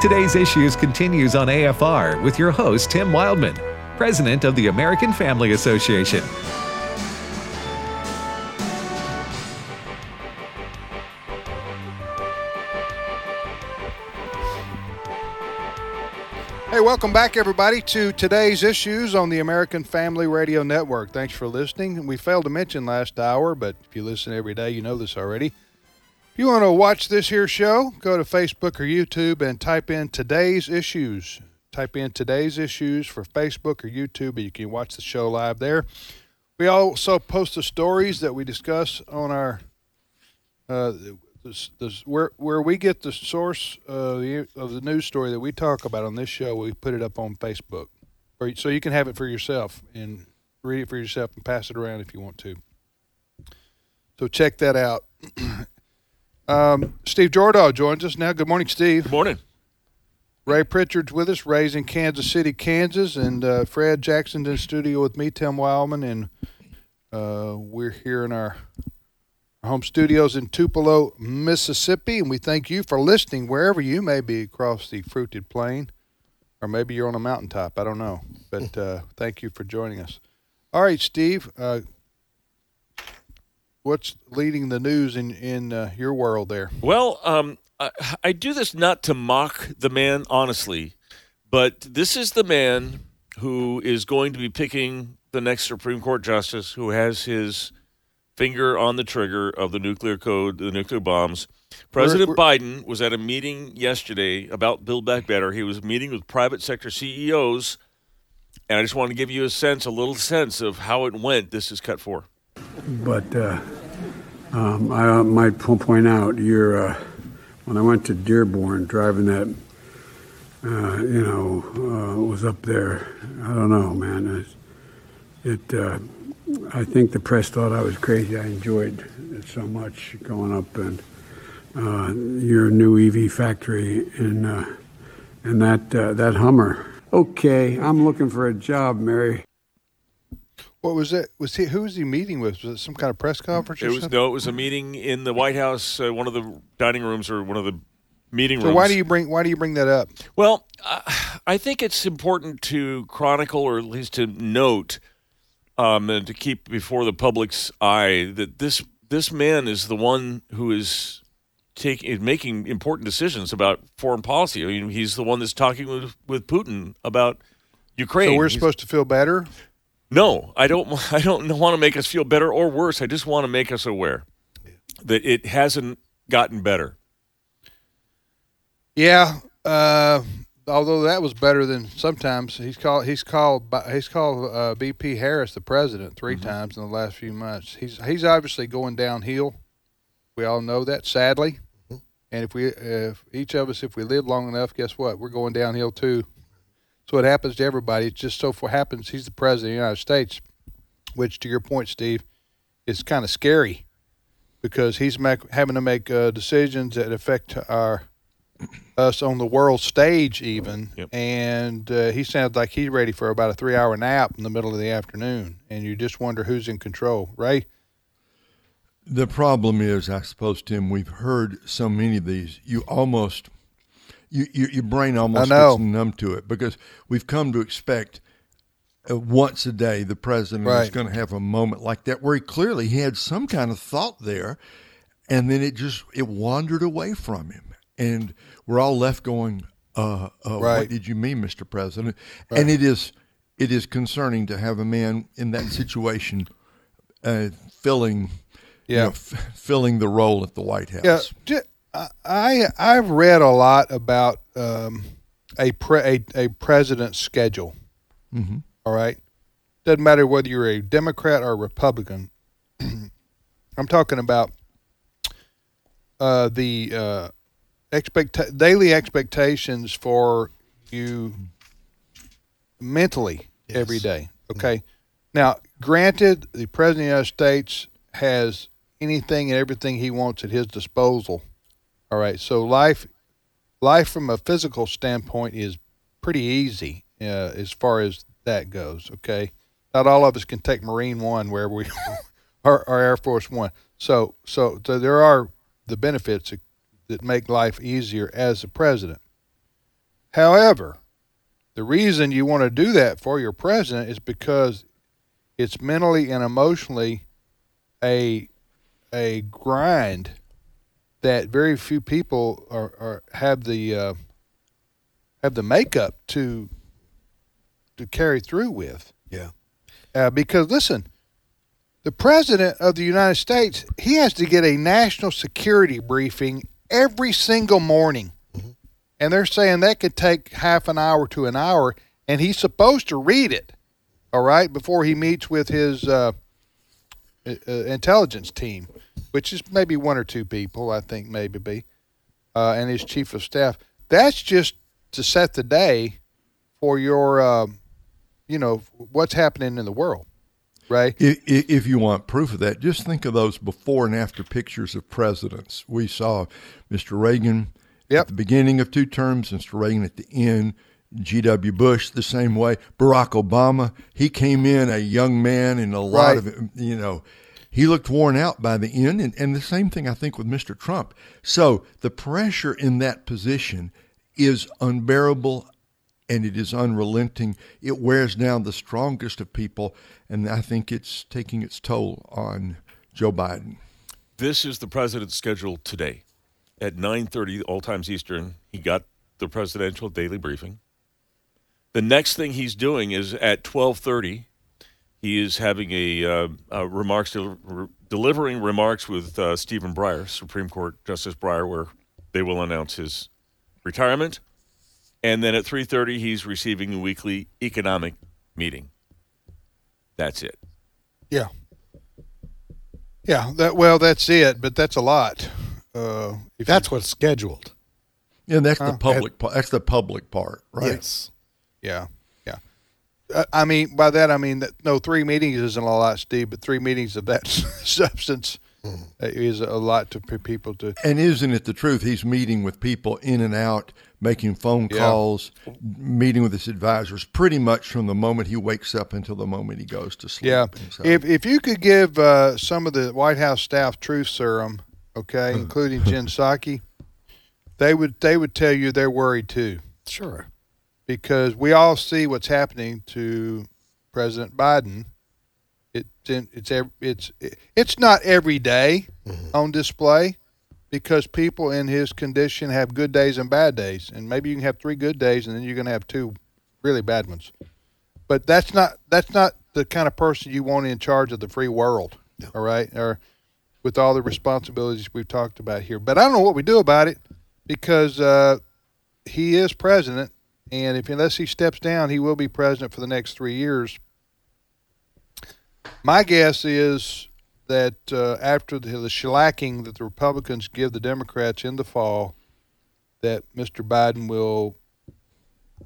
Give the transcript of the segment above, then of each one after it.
Today's Issues continues on AFR with your host, Tim Wildmon, President of the American Family Association. Hey, welcome back, everybody, to today's issues on the American Family Radio Network. Thanks for listening. We failed to mention last hour, but if you listen every day, you know this already. You want to watch this here show, go to Facebook or YouTube and type in today's issues. Type in today's issues for Facebook or YouTube, and you can watch the show live there. We also post the stories that we discuss on our uh, this, this, where where we get the source uh, of the news story that we talk about on this show, we put it up on Facebook, so you can have it for yourself and read it for yourself and pass it around if you want to. So check that out. um, Steve Jordahl joins us now. Good morning, Steve. Good morning. Ray Pritchard's with us, raised in Kansas City, Kansas, and uh, Fred Jackson's in studio with me, Tim Wildmon, and uh, we're here in our our home studios in Tupelo, Mississippi, and we thank you for listening wherever you may be across the fruited plain, or maybe you're on a mountaintop. I don't know, but uh, thank you for joining us. All right, Steve, uh, what's leading the news in in uh, your world there? Well, um, I, I do this not to mock the man, honestly, but this is the man who is going to be picking the next Supreme Court justice, who has his finger on the trigger of the nuclear code, the nuclear bombs. President we're, we're, Biden was at a meeting yesterday about Build Back Better. He was meeting with private sector CEOs, and I just want to give you a sense, a little sense of how it went. This is cut four. But uh, um, I might point out, you're, uh, when I went to Dearborn, driving that, uh, you know, uh, was up there. I don't know, man. It. it uh, I think the press thought I was crazy. I enjoyed it so much going up and uh, your new EV factory and uh, and that uh, that Hummer. Okay, I'm looking for a job, Mary. What was it? Was he who was he meeting with? Was it some kind of press conference? It was something? no. It was a meeting in the White House, uh, one of the dining rooms or one of the meeting so rooms. why do you bring why do you bring that up? Well, I think it's important to chronicle or at least to note um, and to keep before the public's eye that this this man is the one who is taking making important decisions about foreign policy. I mean, he's the one that's talking with with Putin about Ukraine. So we're he's, supposed to feel better. No, I don't. I don't want to make us feel better or worse. I just want to make us aware that it hasn't gotten better. Yeah, uh, although that was better than sometimes he's called he's called he's called uh, VP Harris the president 3 mm-hmm. times in the last few months. He's he's obviously going downhill. We all know that, sadly. Mm-hmm. And if we if each of us if we live long enough, guess what? We're going downhill too. So it happens to everybody. It just so far happens he's the president of the United States, which to your point, Steve, is kind of scary because he's make, having to make uh, decisions that affect our us on the world stage even yep. and uh, he sounds like he's ready for about a three hour nap in the middle of the afternoon and you just wonder who's in control right the problem is i suppose tim we've heard so many of these you almost you, you your brain almost gets numb to it because we've come to expect uh, once a day the president right. is going to have a moment like that where he clearly he had some kind of thought there and then it just it wandered away from him and we're all left going, uh, uh, right. "What did you mean, Mr. President?" Right. And it is it is concerning to have a man in that situation uh, filling, yeah, you know, f- filling the role at the White House. Yeah, I I've read a lot about um, a, pre, a a president's schedule. Mm-hmm. All right, doesn't matter whether you're a Democrat or a Republican. I'm talking about uh, the uh, expect daily expectations for you mentally yes. every day. Okay. Mm-hmm. Now, granted, the president of the United States has anything and everything he wants at his disposal. All right. So life, life from a physical standpoint is pretty easy uh, as far as that goes. Okay. Not all of us can take Marine One where we, or, or Air Force One. So, so, so there are the benefits that make life easier as a president. However, the reason you want to do that for your president is because it's mentally and emotionally a a grind that very few people are, are have the uh, have the makeup to to carry through with. Yeah. Uh, because listen, the president of the United States he has to get a national security briefing every single morning, mm-hmm. and they're saying that could take half an hour to an hour, and he's supposed to read it, all right, before he meets with his uh, uh, intelligence team, which is maybe one or two people, I think maybe be, uh, and his chief of staff. That's just to set the day for your, uh, you know, what's happening in the world, right? If you want proof of that, just think of those before and after pictures of presidents. We saw Mr. Reagan yep. at the beginning of two terms, Mr. Reagan at the end. G.W. Bush the same way. Barack Obama, he came in a young man and a lot right. of, you know, he looked worn out by the end. And, and the same thing, I think, with Mr. Trump. So the pressure in that position is unbearable and it is unrelenting. It wears down the strongest of people, and I think it's taking its toll on Joe Biden. This is the president's schedule today at 9:30 all times Eastern. He got the presidential daily briefing. The next thing he's doing is at 12:30 he is having a, uh, a remarks re- delivering remarks with uh, Stephen Breyer, Supreme Court Justice Breyer, where they will announce his retirement. And then at 3:30 he's receiving a weekly economic meeting. That's it. Yeah. Yeah, that well that's it, but that's a lot. Uh, that's you, what's scheduled. Yeah, that's the public part. That's the public part, right? Yes. Yeah. Yeah. Uh, I mean, by that I mean that no three meetings isn't a lot, Steve, but three meetings of that substance mm-hmm. is a lot to people to. And isn't it the truth? He's meeting with people in and out making phone calls, yeah. meeting with his advisors, pretty much from the moment he wakes up until the moment he goes to sleep. Yeah. So. If if you could give uh, some of the White House staff truth serum, okay, including Jen Psaki, they would they would tell you they're worried too. Sure. Because we all see what's happening to President Biden. It's in, it's it's it's not every day mm-hmm. on display because people in his condition have good days and bad days, and maybe you can have three good days, and then you're going to have two really bad ones. But that's not that's not the kind of person you want in charge of the free world. No. All right, or with all the responsibilities we've talked about here. But I don't know what we do about it because uh, he is president, and if unless he steps down, he will be president for the next three years. My guess is that uh, after the, the shellacking that the Republicans give the Democrats in the fall, that Mr. Biden will,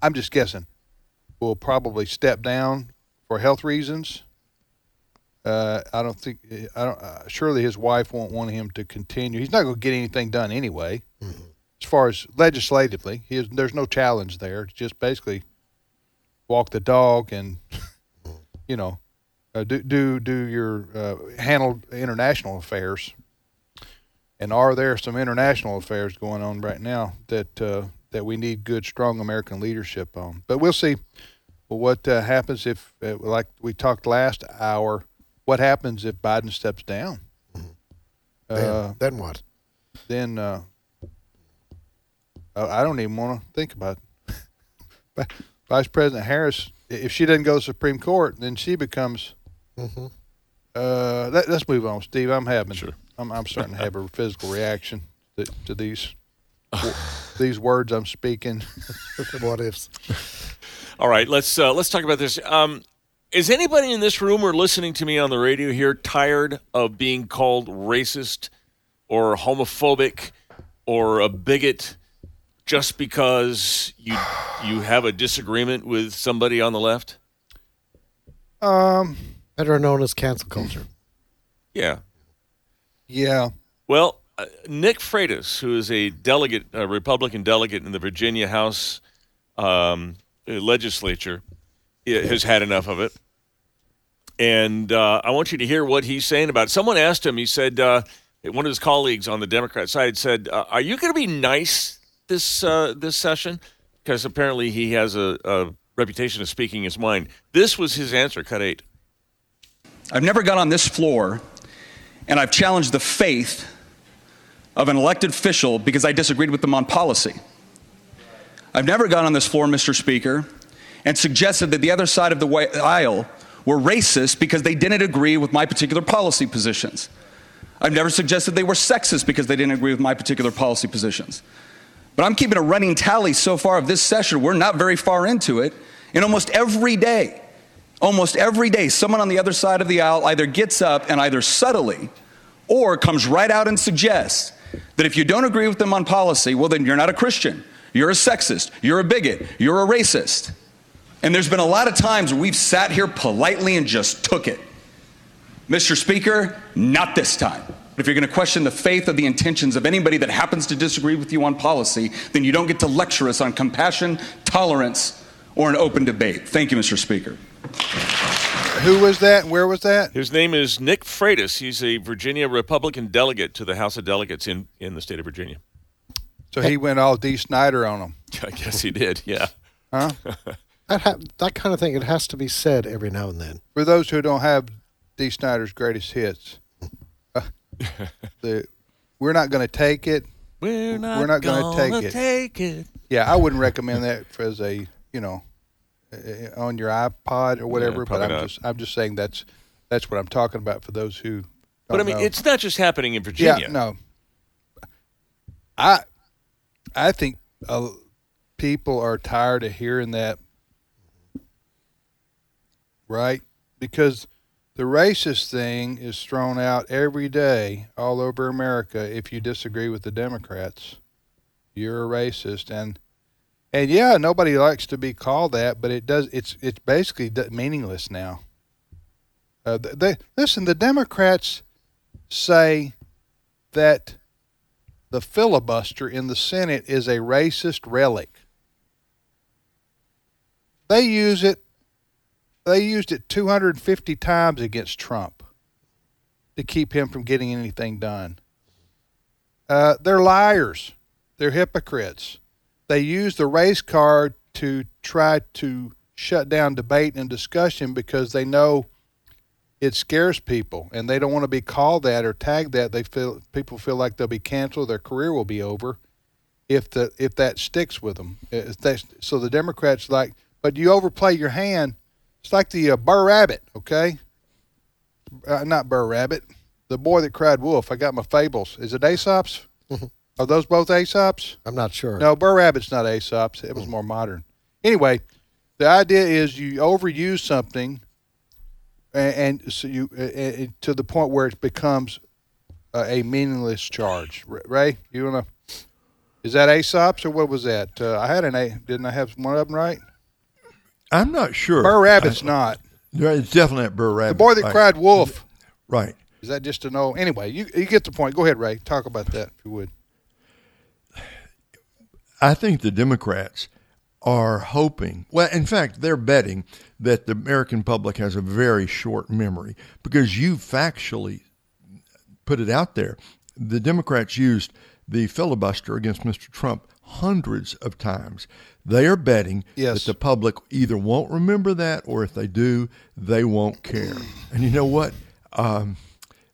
I'm just guessing, will probably step down for health reasons. Uh, I don't think I don't. Uh, surely his wife won't want him to continue. He's not going to get anything done anyway. Mm-hmm. As far as legislatively, is, there's no challenge there. It's just basically walk the dog and, you know, uh, do do do your uh, handle international affairs. And are there some international affairs going on right now that uh, that we need good, strong American leadership on? But we'll see. What uh, happens if, uh, like we talked last hour, what happens if Biden steps down? Mm-hmm. Then, then, what? Then I don't even want to think about it. Vice President Harris, if she doesn't go to the Supreme Court, then she becomes Mm-hmm. Uh, let, us move on, Steve. I'm having, sure. I'm, I'm starting to have a physical reaction to, to these these words I'm speaking. what ifs? All right, let's uh, let's talk about this. Um, is anybody in this room or listening to me on the radio here tired of being called racist or homophobic or a bigot just because you you have a disagreement with somebody on the left? Um, better known as cancel culture. Yeah. Yeah. Well, uh, Nick Freitas, who is a delegate, a Republican delegate in the Virginia House um, legislature, has had enough of it. And uh, I want you to hear what he's saying about it. Someone asked him, he said, uh, one of his colleagues on the Democrat side said, uh, "Are you going to be nice this uh, this session?" Because apparently he has a, a reputation of speaking his mind. This was his answer. Cut eight. I've never got on this floor and I've challenged the faith of an elected official because I disagreed with them on policy. I've never got on this floor, Mr. Speaker, and suggested that the other side of the aisle were racist because they didn't agree with my particular policy positions. I've never suggested they were sexist because they didn't agree with my particular policy positions. But I'm keeping a running tally so far of this session. We're not very far into it. And almost every day, almost every day, someone on the other side of the aisle either gets up and either subtly or comes right out and suggests that if you don't agree with them on policy, well, then you're not a Christian. You're a sexist. You're a bigot. You're a racist. And there's been a lot of times we've sat here politely and just took it. Mr. Speaker, not this time. But if you're going to question the faith of the intentions of anybody that happens to disagree with you on policy, then you don't get to lecture us on compassion, tolerance, or an open debate. Thank you, Mr. Speaker. Who was that? Where was that? His name is Nick Freitas. He's a Virginia Republican delegate to the House of Delegates in, in the state of Virginia. So he went all Dee Snider on him. I guess he did, yeah. Huh? that, ha- that kind of thing, it has to be said every now and then. For those who don't have Dee Snider's greatest hits, the, we're not going to take it. We're not, we're not going to take it. take it. Yeah, I wouldn't recommend that as a, you know, on your iPod or whatever. Yeah, but I'm not. just I'm just saying that's that's what I'm talking about for those who. but I mean, know. it's not just happening in Virginia. Yeah, no. I I think uh, people are tired of hearing that, right? Because the racist thing is thrown out every day all over America. If you disagree with the Democrats, you're a racist, and and yeah, nobody likes to be called that, but it does. It's it's basically meaningless now. Uh, they listen. The Democrats say that the filibuster in the Senate is a racist relic. They use it. They used it 250 times against Trump to keep him from getting anything done. Uh, they're liars. They're hypocrites they use the race card to try to shut down debate and discussion because they know it scares people and they don't want to be called that or tagged that. They feel people feel like they'll be canceled, their career will be over if the if that sticks with them. so the Democrats like, but you overplay your hand. It's like the uh, Br'er Rabbit, okay? Uh, not Br'er Rabbit, the boy that cried wolf. I got my fables. Is it Aesop's? Are those both Aesop's? I'm not sure. No, Br'er Rabbit's not Aesop's. It was more modern. Anyway, the idea is you overuse something, and, and so you uh, to the point where it becomes uh, a meaningless charge. Ray, you wanna? Is that Aesop's or what was that? Uh, I had an A. Didn't I have one of them right? I'm not sure. Br'er Rabbit's I, not. It's definitely Br'er Rabbit. The boy that right. cried wolf. Right. Is that just a no? Anyway, you you get the point. Go ahead, Ray. Talk about that if you would. I think the Democrats are hoping, well, in fact, they're betting that the American public has a very short memory because you factually put it out there. The Democrats used the filibuster against Mr. Trump hundreds of times. They are betting yes. that the public either won't remember that or if they do, they won't care. And you know what? Um,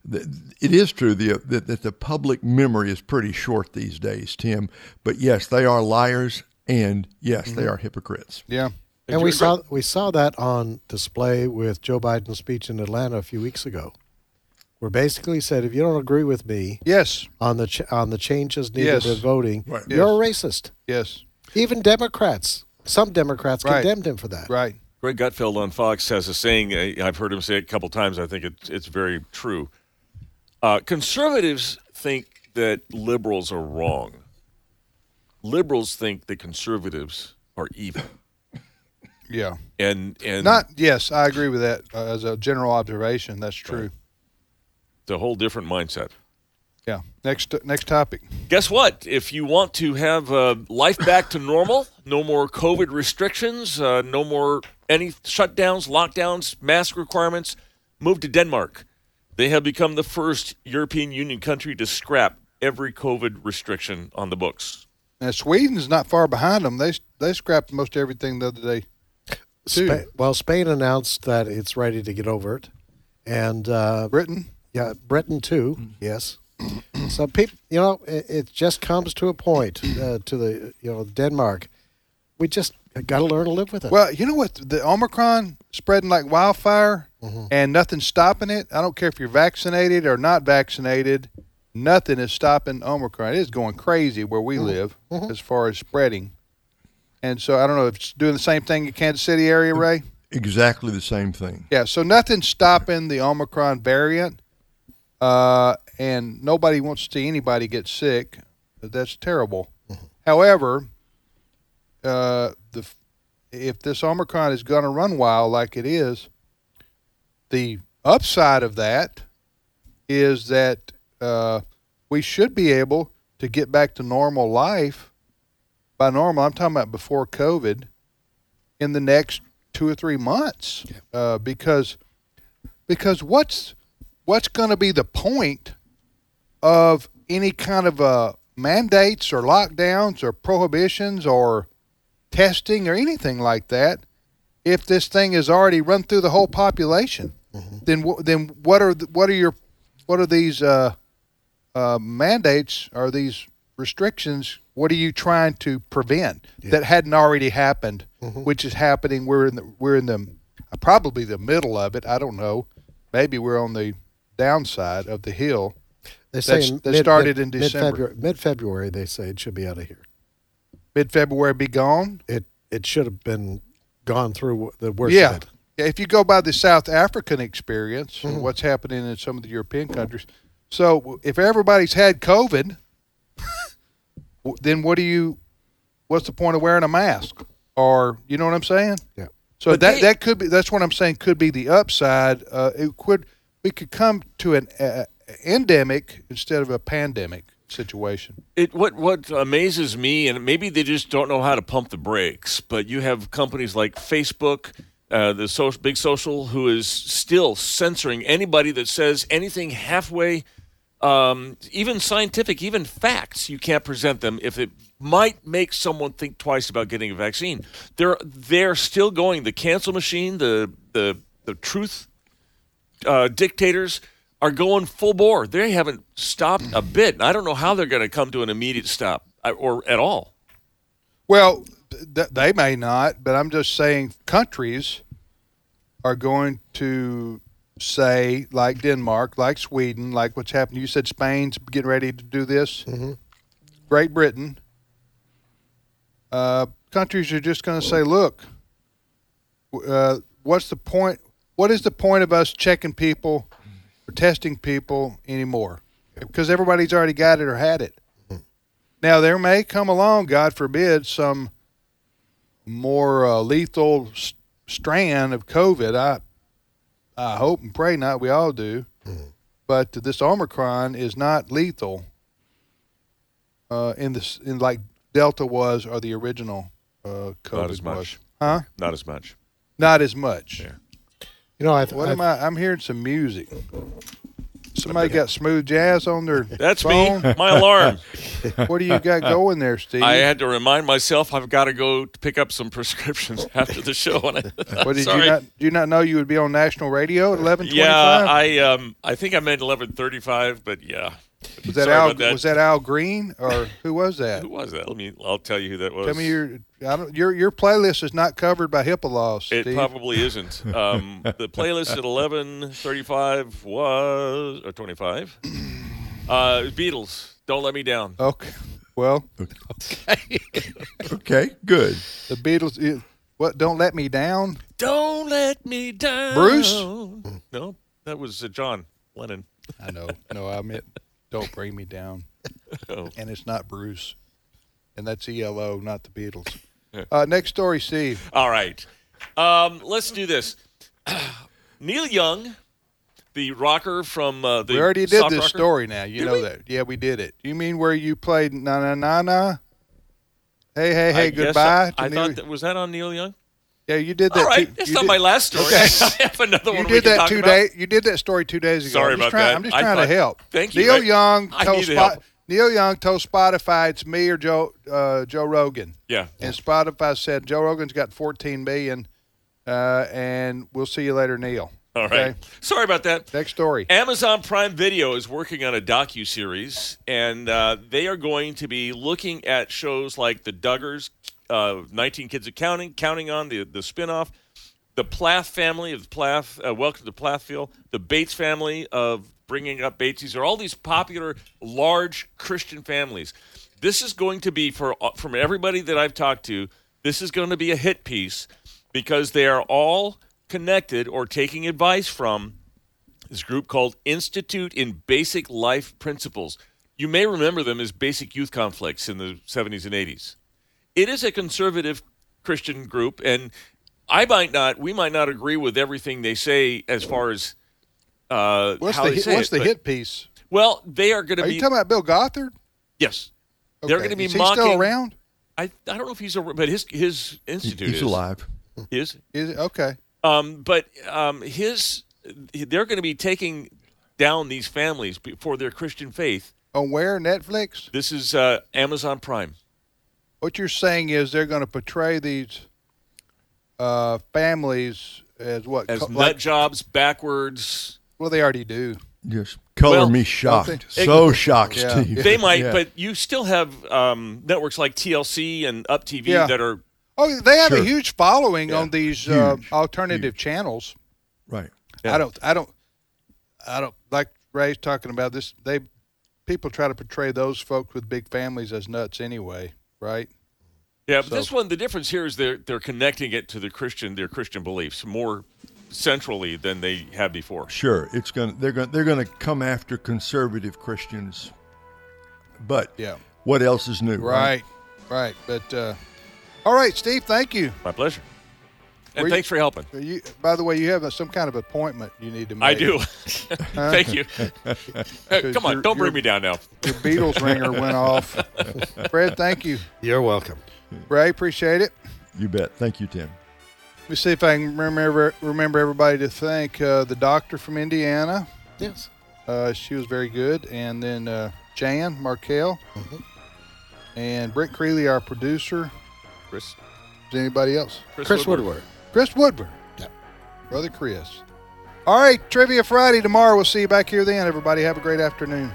it is true that, that the public memory is pretty short these days, Tim. But yes, they are liars, and yes, mm-hmm. they are hypocrites. Yeah, and we saw we saw that on display with Joe Biden's speech in Atlanta a few weeks ago, where basically said, if you don't agree with me, yes, on the ch- on the changes needed yes. in voting, right. you're yes. a racist. Yes, even Democrats, some Democrats right. condemned him for that. Right. Greg Gutfeld on Fox has a saying. Uh, I've heard him say it a couple times. I think it's it's very true uh, conservatives think that liberals are wrong. Liberals think that conservatives are evil. Yeah. And and not yes, I agree with that uh, as a general observation. That's true. Right. It's a whole different mindset. Yeah. Next next topic. Guess what? If you want to have uh, life back to normal, no more COVID restrictions, uh, no more any shutdowns, lockdowns, mask requirements, move to Denmark. They have become the first European Union country to scrap every COVID restriction on the books. Now Sweden's not far behind them. They they scrapped most everything the other day. Spa- well, Spain announced that it's ready to get over it, and uh, Britain. Yeah, Britain too. Yes. so people, you know, it, it, just comes to a point uh, to the you know Denmark. We just got to learn to live with it. Well, you know what? The Omicron spreading like wildfire, mm-hmm. and nothing's stopping it. I don't care if you're vaccinated or not vaccinated. Nothing is stopping Omicron. It is going crazy where we mm-hmm. live mm-hmm. as far as spreading. And so I don't know if it's doing the same thing in Kansas City area, Ray. Exactly the same thing. Yeah. So nothing's stopping the Omicron variant, uh, and nobody wants to see anybody get sick. That's terrible. Mm-hmm. However, uh, the if this Omicron is going to run wild like it is, the upside of that is that uh, we should be able to get back to normal life. By normal, I'm talking about before COVID, in the next two or three months, yeah. uh, because because what's what's going to be the point of any kind of uh, mandates or lockdowns or prohibitions or testing or anything like that if this thing is already run through the whole population? Mm-hmm. Then then what are the, what are your what are these uh, uh, mandates? Are these restrictions? What are you trying to prevent yeah. that hadn't already happened, mm-hmm. which is happening? We're in the we're in the uh, probably the middle of it. I don't know. Maybe we're on the downside of the hill. They say that mid, started mid, in December. Mid February, they say it should be out of here mid February be gone? It it should have been gone through the worst. Yeah. yeah. If you go by the South African experience, mm-hmm. what's happening in some of the European countries. So if everybody's had COVID, then what do you? What's the point of wearing a mask? Or you know what I'm saying? Yeah. So but that they, that could be. That's what I'm saying. Could be the upside. Uh, it could. We could come to an uh, endemic instead of a pandemic situation. It what what amazes me, and maybe they just don't know how to pump the brakes. But you have companies like Facebook, uh, the big social, who is still censoring anybody that says anything halfway, um, even scientific, even facts. You can't present them if it might make someone think twice about getting a vaccine. They're they're still going the cancel machine, the the the truth uh, dictators are going full bore. They haven't stopped a bit. I don't know how they're going to come to an immediate stop or at all. Well, th- they may not, but I'm just saying countries are going to say, like Denmark, like Sweden, like what's happening. You said Spain's getting ready to do this. Mm-hmm. Great Britain. Uh, countries are just going to say, look, uh, what's the point? What is the point of us checking people – for testing people anymore because everybody's already got it or had it. Mm-hmm. Now, there may come along, God forbid, some more uh, lethal st- strand of COVID. I, I hope and pray not. We all do. Mm-hmm. But this Omicron is not lethal uh, in this in like Delta was or the original uh, COVID not as much. was. Huh? Not as much. Not as much. Yeah. You know, I th- what I th- am I? I'm hearing some music. Somebody got smooth jazz on their That's phone. me. My alarm. what do you got going there, Steve? I had to remind myself I've got to go pick up some prescriptions after the show. what did Sorry. you not? Do you not know you would be on national radio at eleven twenty five? Yeah, I um I think I meant eleven thirty five, but yeah. Was that Al? That. Was that Al Green or who was that? who was that? Let me. I'll tell you who that was. Tell me your. I don't, your your playlist is not covered by HIPAA laws. It Steve. probably isn't. Um, the playlist at eleven thirty five was or twenty five. Uh, Beatles. Don't let me down. Okay. Well. Okay. okay. Good. The Beatles. What? Don't let me down. Don't let me down. Bruce. No, that was uh, John Lennon. I know. No, I meant don't Bring Me Down. oh. And it's not Bruce. And that's ELO, not the Beatles. Uh, next story, Steve. All right. Um, let's do this. Neil Young, the rocker from uh, the. We already did this rocker. story now. You did know we? that. Yeah, we did it. You mean where you played Na Na Na Na? Hey, hey, hey, I goodbye. I, I thought that was that on Neil Young? Yeah, you did that. All right, two, that's not did, my last story. Okay. I have another you one. You did that two days. You did that story two days ago. Sorry I'm about trying, that. I'm just trying thought, to help. Thank you. Neil I, Young I told Spot, Neil Young told Spotify it's me or Joe uh, Joe Rogan. Yeah. And Spotify said Joe Rogan's got 14 million, uh, and we'll see you later, Neil. All right. Okay? Sorry about that. Next story. Amazon Prime Video is working on a docu series, and uh, they are going to be looking at shows like The Duggars, uh, 19 Kids Accounting, counting on the the spinoff, the Plath family of Plath, uh, Welcome to Plathville, the Bates family of Bringing Up Bates. These are all these popular, large Christian families. This is going to be for uh, from everybody that I've talked to. This is going to be a hit piece because they are all connected or taking advice from this group called Institute in Basic Life Principles. You may remember them as Basic Youth Conflicts in the 70s and 80s. It is a conservative Christian group, and I might not, we might not agree with everything they say as far as uh, what's how the, they hit, say what's it, the hit piece? Well, they are going to be. Are you talking about Bill Gothard? Yes. Okay. They're going to be is he mocking. still around? I, I don't know if he's a, but his his institute he's is alive. Is is okay? Um, but um, his they're going to be taking down these families for their Christian faith. On where Netflix? This is uh, Amazon Prime. What you're saying is they're going to portray these uh, families as what? As co- nut like, jobs, backwards. Well, they already do. Yes. Color well, me shocked. So it, shocked, yeah. Steve. They might, yeah. but you still have um, networks like TLC and Up TV yeah. that are. Oh, they have sure. a huge following on these uh, alternative huge. channels. Right. I don't. I don't. I don't like Ray's talking about this. They people try to portray those folks with big families as nuts anyway, right? Yeah, but so, this one, the difference here is they're they're connecting it to the Christian their Christian beliefs more centrally than they have before. Sure, it's gonna they're gonna they're going to come after conservative Christians, but yeah, what else is new? Right, right. right. But uh, all right, Steve, thank you. My pleasure. And thanks for helping. You, by the way, you have a, some kind of appointment you need to make. I do. Thank you. Come on, don't bring me down now. Your Beatles ringer went off. Fred, thank you. You're welcome. Ray, appreciate it. You bet. Thank you, Tim. Let me see if I can remember remember everybody to thank uh, the doctor from Indiana. Yes. Uh, she was very good. And then uh, Jan Markell. Mm-hmm. And Brent Creeley, our producer. Chris. Is anybody else? Chris, Chris Woodward. Woodward. Chris Woodward. Brother Chris. All right, Trivia Friday tomorrow. We'll see you back here then, everybody. Have a great afternoon.